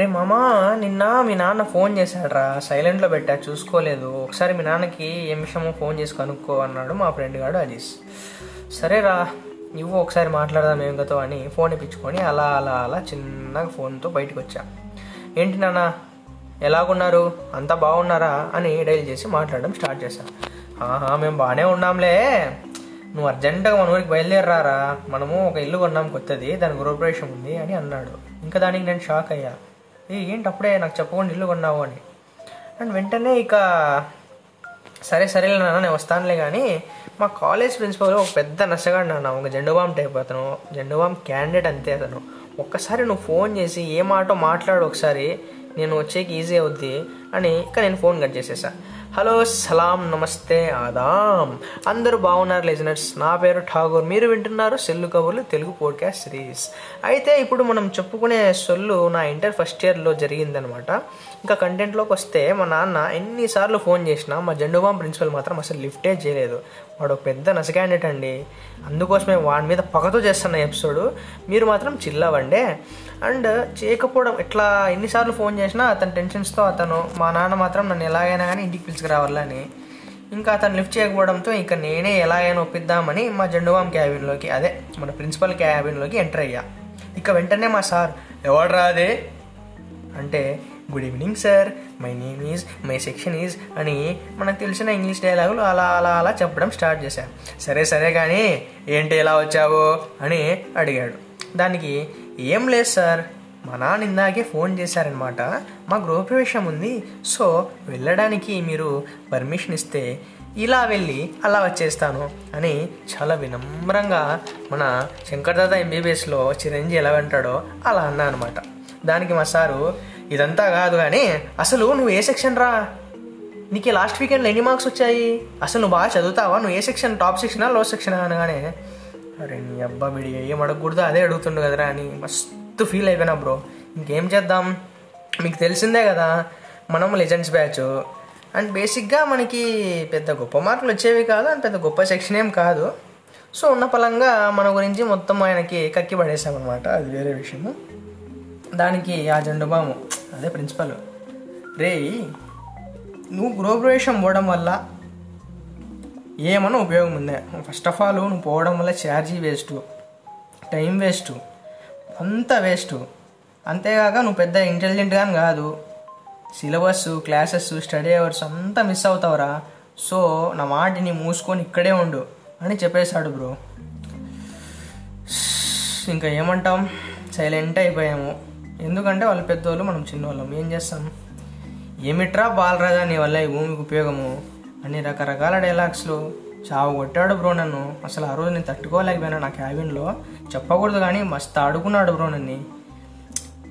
రే మామా నిన్న మీ నాన్న ఫోన్ చేశాడ్రా సైలెంట్లో పెట్టా చూసుకోలేదు. ఒకసారి మీ నాన్నకి ఏం విషయమో ఫోన్ చేసి కనుక్కో అన్నాడు మా ఫ్రెండ్ గాడు అజీస్ సరేరా నువ్వు ఒకసారి మాట్లాడదాం ఏం అని ఫోన్ ఇప్పించుకొని అలా అలా అలా చిన్నగా ఫోన్తో బయటకు వచ్చా ఏంటి నాన్న ఎలాగున్నారు? అంతా బాగున్నారా? అని డైల్ చేసి మాట్లాడడం స్టార్ట్ చేశాను ఆహా మేము బాగానే ఉన్నాంలే. నువ్వు అర్జెంటుగా మన ఊరికి బయలుదేరారా? మనము ఒక ఇల్లు కొన్నాం కొత్తది దాని గృహప్రవేశం ఉంది అని అన్నాడు. ఇంకా దానికి నేను షాక్ అయ్యా. ఏంటి అప్పుడే నాకు చెప్పకుండా ఇల్లు కొన్నావు అని? అండ్ వెంటనే ఇక సరే సరేలే నాన్న నేను వస్తానులే కానీ మా కాలేజ్ ప్రిన్సిపల్ ఒక పెద్ద నష్టగాడు నాన్న ఒక జెండుబామ్ టైప్ అతను జెండుబామ్ క్యాండిడేట్ అంతే అతను. ఒక్కసారి నువ్వు ఫోన్ చేసి ఏ మాటో మాట్లాడు ఒకసారి నేను వచ్చేకి ఈజీ అవుద్ది అని ఇక నేను ఫోన్ కట్ చేసేసా. హలో సలాం నమస్తే ఆదాం. అందరూ బాగున్నారు లిజనర్స్. నా పేరు ఠాగూర్. మీరు వింటున్నారు సెల్లు కబుర్లు తెలుగు పోడ్కాస్ట్ సిరీస్ అయితే ఇప్పుడు మనం చెప్పుకునే సొల్లు నా ఇంటర్ ఫస్ట్ ఇయర్లో జరిగిందనమాట. ఇంకా కంటెంట్లోకి వస్తే మా నాన్న ఎన్నిసార్లు ఫోన్ చేసినా మా జెండుబాం ప్రిన్సిపల్ మాత్రం అసలు లిఫ్టే చేయలేదు. వాడు ఒక పెద్ద నస క్యాండిడేట్ అండి. అందుకోసమే వాడి మీద పగతో చేస్తున్న ఎపిసోడ్ మీరు మాత్రం చిల్లవండే. అండ్ చేయకపోవడం ఇట్లా ఎన్నిసార్లు ఫోన్ చేసినా అతని టెన్షన్స్తో అతను మా నాన్న మాత్రం నన్ను ఎలాగైనా కానీ ఇంటికి పిలుచుకురావాలని ఇంకా అతను లిఫ్ట్ చేయకపోవడంతో ఇంకా నేనే ఎలాగైనా ఒప్పిద్దామని మా జెండువాం క్యాబిన్లోకి అదే మన ప్రిన్సిపల్ క్యాబిన్లోకి ఎంటర్ అయ్యా. ఇక వెంటనే మా సార్ ఎవడ్రా అదే? అంటే good evening sir my name is my section is అని మనకు తెలిసిన ఇంగ్లీష్ డైలాగులు అలా అలా అలా చెప్పడం స్టార్ట్ చేశాను సరే సరే కానీ ఏంటి ఎలా వచ్చావు? అని అడిగాడు. దానికి ఏం లేదు సార్ మా నాన్న ఇందాకే ఫోన్ చేశారనమాట మా గృహప్రవేశం ఉంది. సో వెళ్ళడానికి మీరు పర్మిషన్ ఇస్తే ఇలా వెళ్ళి అలా వచ్చేస్తాను అని చాలా వినమ్రంగా మన శంకర్దాద ఎంబీబీఎస్లో చిరంజీవి ఎలా వింటాడో అలా అన్నా అనమాట దానికి మా సారు ఇదంతా కాదు కానీ అసలు నువ్వు ఏ సెక్షన్ రా? నీకు లాస్ట్ వీకెండ్లో ఎన్ని మార్క్స్ వచ్చాయి? అసలు నువ్వు బాగా చదువుతావా? నువ్వు ఏ సెక్షన్? టాప్ సెక్షనా లో సెక్షనా అనగానే అరే నీ అబ్బా బిడి ఏం అడగకూడదు? అదే అడుగుతుండు కదరా అని మస్తు ఫీల్ అయిపోయినా బ్రో ఇంకేం చేద్దాం? మీకు తెలిసిందే కదా మనం లెజెండ్స్ బ్యాచ్ అండ్ బేసిక్గా మనకి పెద్ద గొప్ప మార్కులు వచ్చేవి కాదు అండ్ పెద్ద గొప్ప సెక్షన్ ఏం కాదు. సో ఉన్న పలంగా మన గురించి మొత్తం ఆయనకి కక్కి పడేసామన్నమాట. అది వేరే విషయము. దానికి ఆ జెండుబాము అదే ప్రిన్సిపల్ రే నువ్వు గృహప్రవేశం పోవడం వల్ల ఏమన్నా ఉపయోగం ఉందే? ఫస్ట్ ఆఫ్ ఆల్ నువ్వు పోవడం వల్ల ఛార్జీ వేస్ట్ టైం వేస్ట్ అంతా వేస్ట్. అంతేకాక నువ్వు పెద్ద ఇంటెలిజెంట్ కానీ కాదు. సిలబస్ క్లాసెస్ స్టడీ అవర్స్ అంతా మిస్ అవుతావురా. సో నా మాటిని మూసుకొని ఇక్కడే ఉండు అని చెప్పేశాడు బ్రో. ఇంకా ఏమంటాం? సైలెంట్ అయిపోయాము. ఎందుకంటే వాళ్ళు పెద్దోళ్ళు మనం చిన్నవాళ్ళం ఏం చేస్తాం? ఏమిట్రా బాలరాజా నీ వల్ల ఈ భూమికి ఉపయోగము? అన్ని రకరకాల డైలాగ్స్లు చావు కొట్టాడు బ్రో నన్ను. అసలు ఆ రోజు నేను తట్టుకోలేకపోయినా నా క్యాబిన్లో. చెప్పకూడదు కానీ మస్తు ఆడుకున్నాడు బ్రో నన్ను.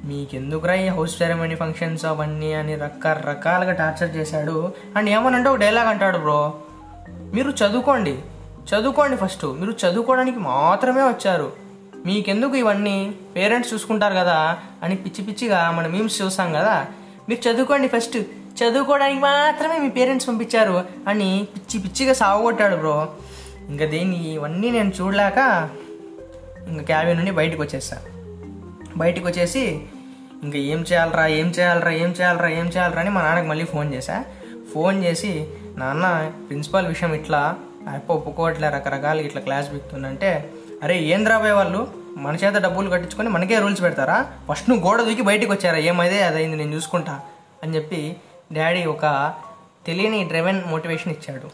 మీకెందుకురా ఈ హౌస్ సెరమనీ ఫంక్షన్స్ అవన్నీ అని రకరకాలుగా టార్చర్ చేశాడు. అండ్ ఏమనంటే ఒక డైలాగ్ అంటాడు బ్రో మీరు చదువుకోండి. చదువుకోండి ఫస్ట్. మీరు చదువుకోవడానికి మాత్రమే వచ్చారు. మీకెందుకు ఇవన్నీ? పేరెంట్స్ చూసుకుంటారు కదా అని పిచ్చి పిచ్చిగా మనం మీమ్స్ చూస్తాం కదా. మీరు చదువుకోండి ఫస్ట్. చదువుకోవడానికి మాత్రమే మీ పేరెంట్స్ పంపించారు అని పిచ్చి పిచ్చిగా సాగొట్టాడు బ్రో. ఇంకా దీన్ని ఇవన్నీ నేను చూడలేక ఇంకా క్యాబిన్ నుండి బయటకు వచ్చేసా బయటకు వచ్చేసి ఇంకా ఏం చేయాలరా ఏం చేయాలరా ఏం చేయాలరా ఏం చేయాలరా అని మా నాన్నకి మళ్ళీ ఫోన్ చేశా. ఫోన్ చేసి నాన్న ప్రిన్సిపాల్ విషయం ఇట్లా అప్ప ఒప్పుకోవట్లే రకరకాలు ఇట్లా క్లాస్ బిక్తుందంటే అరే ఏం రాబోయే వాళ్ళు? మన చేత డబ్బులు కట్టించుకొని మనకే రూల్స్ పెడతారా? ఫస్ట్ నువ్వు గోడ దూకి బయటకు వచ్చారా? ఏమైతే అదైంది నేను చూసుకుంటా అని చెప్పి డాడీ ఒక తెలియని డ్రెవెన్ మోటివేషన్ ఇచ్చాడు.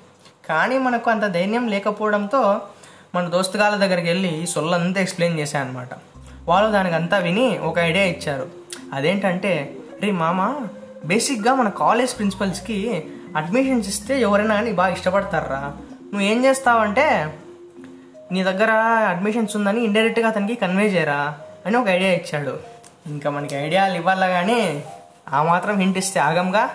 కానీ మనకు అంత ధైర్యం లేకపోవడంతో మన దోస్తుగాళ్ళ దగ్గరికి వెళ్ళి సొల్లంతా ఎక్స్ప్లెయిన్ చేశాను అనమాట వాళ్ళు దానికి అంతా విని ఒక ఐడియా ఇచ్చారు. అదేంటంటే రే మామ బేసిక్గా మన కాలేజ్ ప్రిన్సిపల్స్కి అడ్మిషన్స్ ఇస్తే ఎవరైనా కానీ బాగా ఇష్టపడతారా? నువ్వు ఏం చేస్తావంటే నీ దగ్గర అడ్మిషన్స్ ఉందని ఇండైరెక్ట్గా అతనికి కన్వే చేయరా? అని ఒక ఐడియా ఇచ్చాడు. ఇంకా మనకి ఐడియాలు ఇవ్వాలా కానీ ఆ మాత్రం హింట్ ఇస్తే ఆగంగా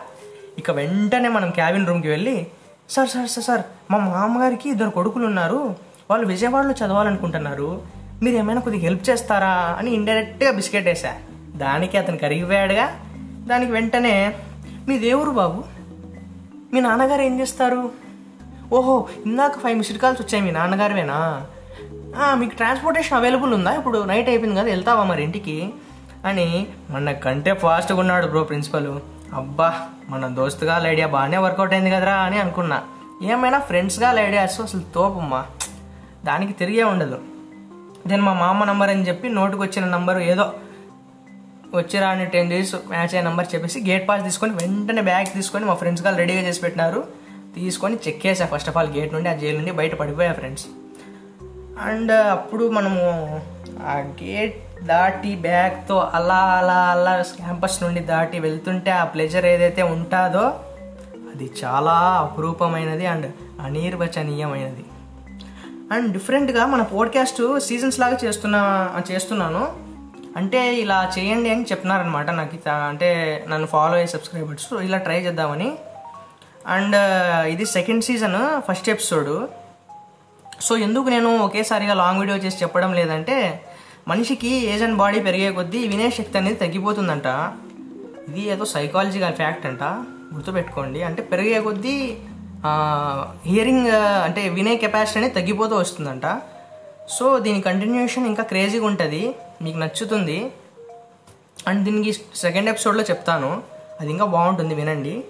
ఇక వెంటనే మనం క్యాబిన్ రూమ్కి వెళ్ళి సార్ సార్ సార్ సార్ మా మామగారికి ఇద్దరు కొడుకులు ఉన్నారు. వాళ్ళు విజయవాడలో చదవాలనుకుంటున్నారు. మీరు ఏమైనా కొద్దిగా హెల్ప్ చేస్తారా? అని ఇండైరెక్ట్గా బిస్కెట్ వేసా దానికి అతను కరిగిపోయాడుగా. దానికి వెంటనే మీ దేవురు బాబు మీ నాన్నగారు ఏం చేస్తారు? ఓహో ఇందాక ఫైవ్ మిస్డ్ కాల్స్ వచ్చాయి మీ నాన్నగారివేనా? మీకు ట్రాన్స్పోర్టేషన్ అవైలబుల్ ఉందా? ఇప్పుడు నైట్ అయిపోయింది కదా వెళ్తావా మరి ఇంటికి? అని మన కంటే ఫాస్ట్గా ఉన్నాడు బ్రో ప్రిన్సిపల్ అబ్బా మన దోస్తుగా ఐడియా బాగానే వర్కౌట్ అయింది కదరా అని అనుకున్నా. ఏమైనా ఫ్రెండ్స్గా ఐడియాస్ అసలు తోపమ్మా. దానికి తిరిగే ఉండదు. దెన్ మా మామ నంబర్ అని చెప్పి నోటుకు వచ్చిన నంబర్ ఏదో వచ్చిరా అని టెన్ డేస్ మ్యాచ్ అయ్యే నెంబర్ చెప్పేసి గేట్ పాస్ తీసుకొని వెంటనే బ్యాగ్ తీసుకొని మా ఫ్రెండ్స్ గారు రెడీగా చేసి పెట్టినారు. తీసుకొని చెక్ చేసా ఫస్ట్ ఆఫ్ ఆల్ గేట్ నుండి ఆ జైలు నుండి బయట పడిపోయా ఫ్రెండ్స్ అండ్ అప్పుడు మనము ఆ గేట్ దాటి బ్యాగ్తో అలా అలా అలా క్యాంపస్ నుండి దాటి వెళ్తుంటే ఆ ప్లెజర్ ఏదైతే ఉంటుందో అది చాలా అపురూపమైనది అండ్ అనిర్వచనీయమైనది. అండ్ డిఫరెంట్గా మన పోడ్కాస్ట్ సీజన్స్ లాగా చేస్తున్నా చేస్తున్నాను. అంటే ఇలా చేయండి అని చెప్తున్నారనమాట నాకు అంటే నన్ను ఫాలో అయ్యే సబ్స్క్రైబర్స్ ఇలా ట్రై చేద్దామని. అండ్ uh, ఇది second season first episode so ఎందుకు నేను ఒకేసారిగా లాంగ్ వీడియో చేసి చెప్పడం లేదంటే మనిషికి ఏజ్ అండ్ బాడీ పెరిగే కొద్దీ వినే శక్తి అనేది తగ్గిపోతుందంట. ఇది ఏదో సైకాలజికల్ ఫ్యాక్ట్ అంట. గుర్తుపెట్టుకోండి. అంటే పెరిగే కొద్దీ హియరింగ్ అంటే వినే కెపాసిటీ అనేది తగ్గిపోతూ వస్తుందంట. సో దీని కంటిన్యూషన్ ఇంకా క్రేజీగా ఉంటుంది. మీకు నచ్చుతుంది. అండ్ దీనికి సెకండ్ ఎపిసోడ్లో చెప్తాను. అది ఇంకా బాగుంటుంది. వినండి.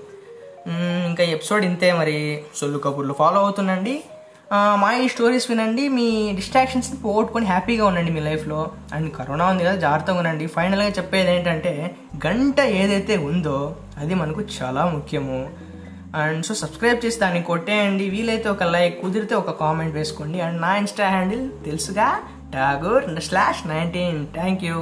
ఇంకా ఎపిసోడ్ ఇంతే మరి. సొల్లు కబుర్లు ఫాలో అవుతుండండి. మా ఈ స్టోరీస్ వినండి మీ డిస్ట్రాక్షన్స్ని పోగొట్టుకొని హ్యాపీగా ఉండండి మీ లైఫ్లో అండ్ కరోనా ఉంది కదా జాగ్రత్తగా ఉండండి. ఫైనల్గా చెప్పేది ఏంటంటే గంట ఏదైతే ఉందో అది మనకు చాలా ముఖ్యము. అండ్ సో సబ్స్క్రైబ్ చేసి దాన్ని కొట్టేయండి. వీలైతే ఒక లైక్ కుదిరితే ఒక కామెంట్ వేసుకోండి. అండ్ నా ఇన్స్టా హ్యాండిల్ తెలుసుగా Tagore slash nineteen thank you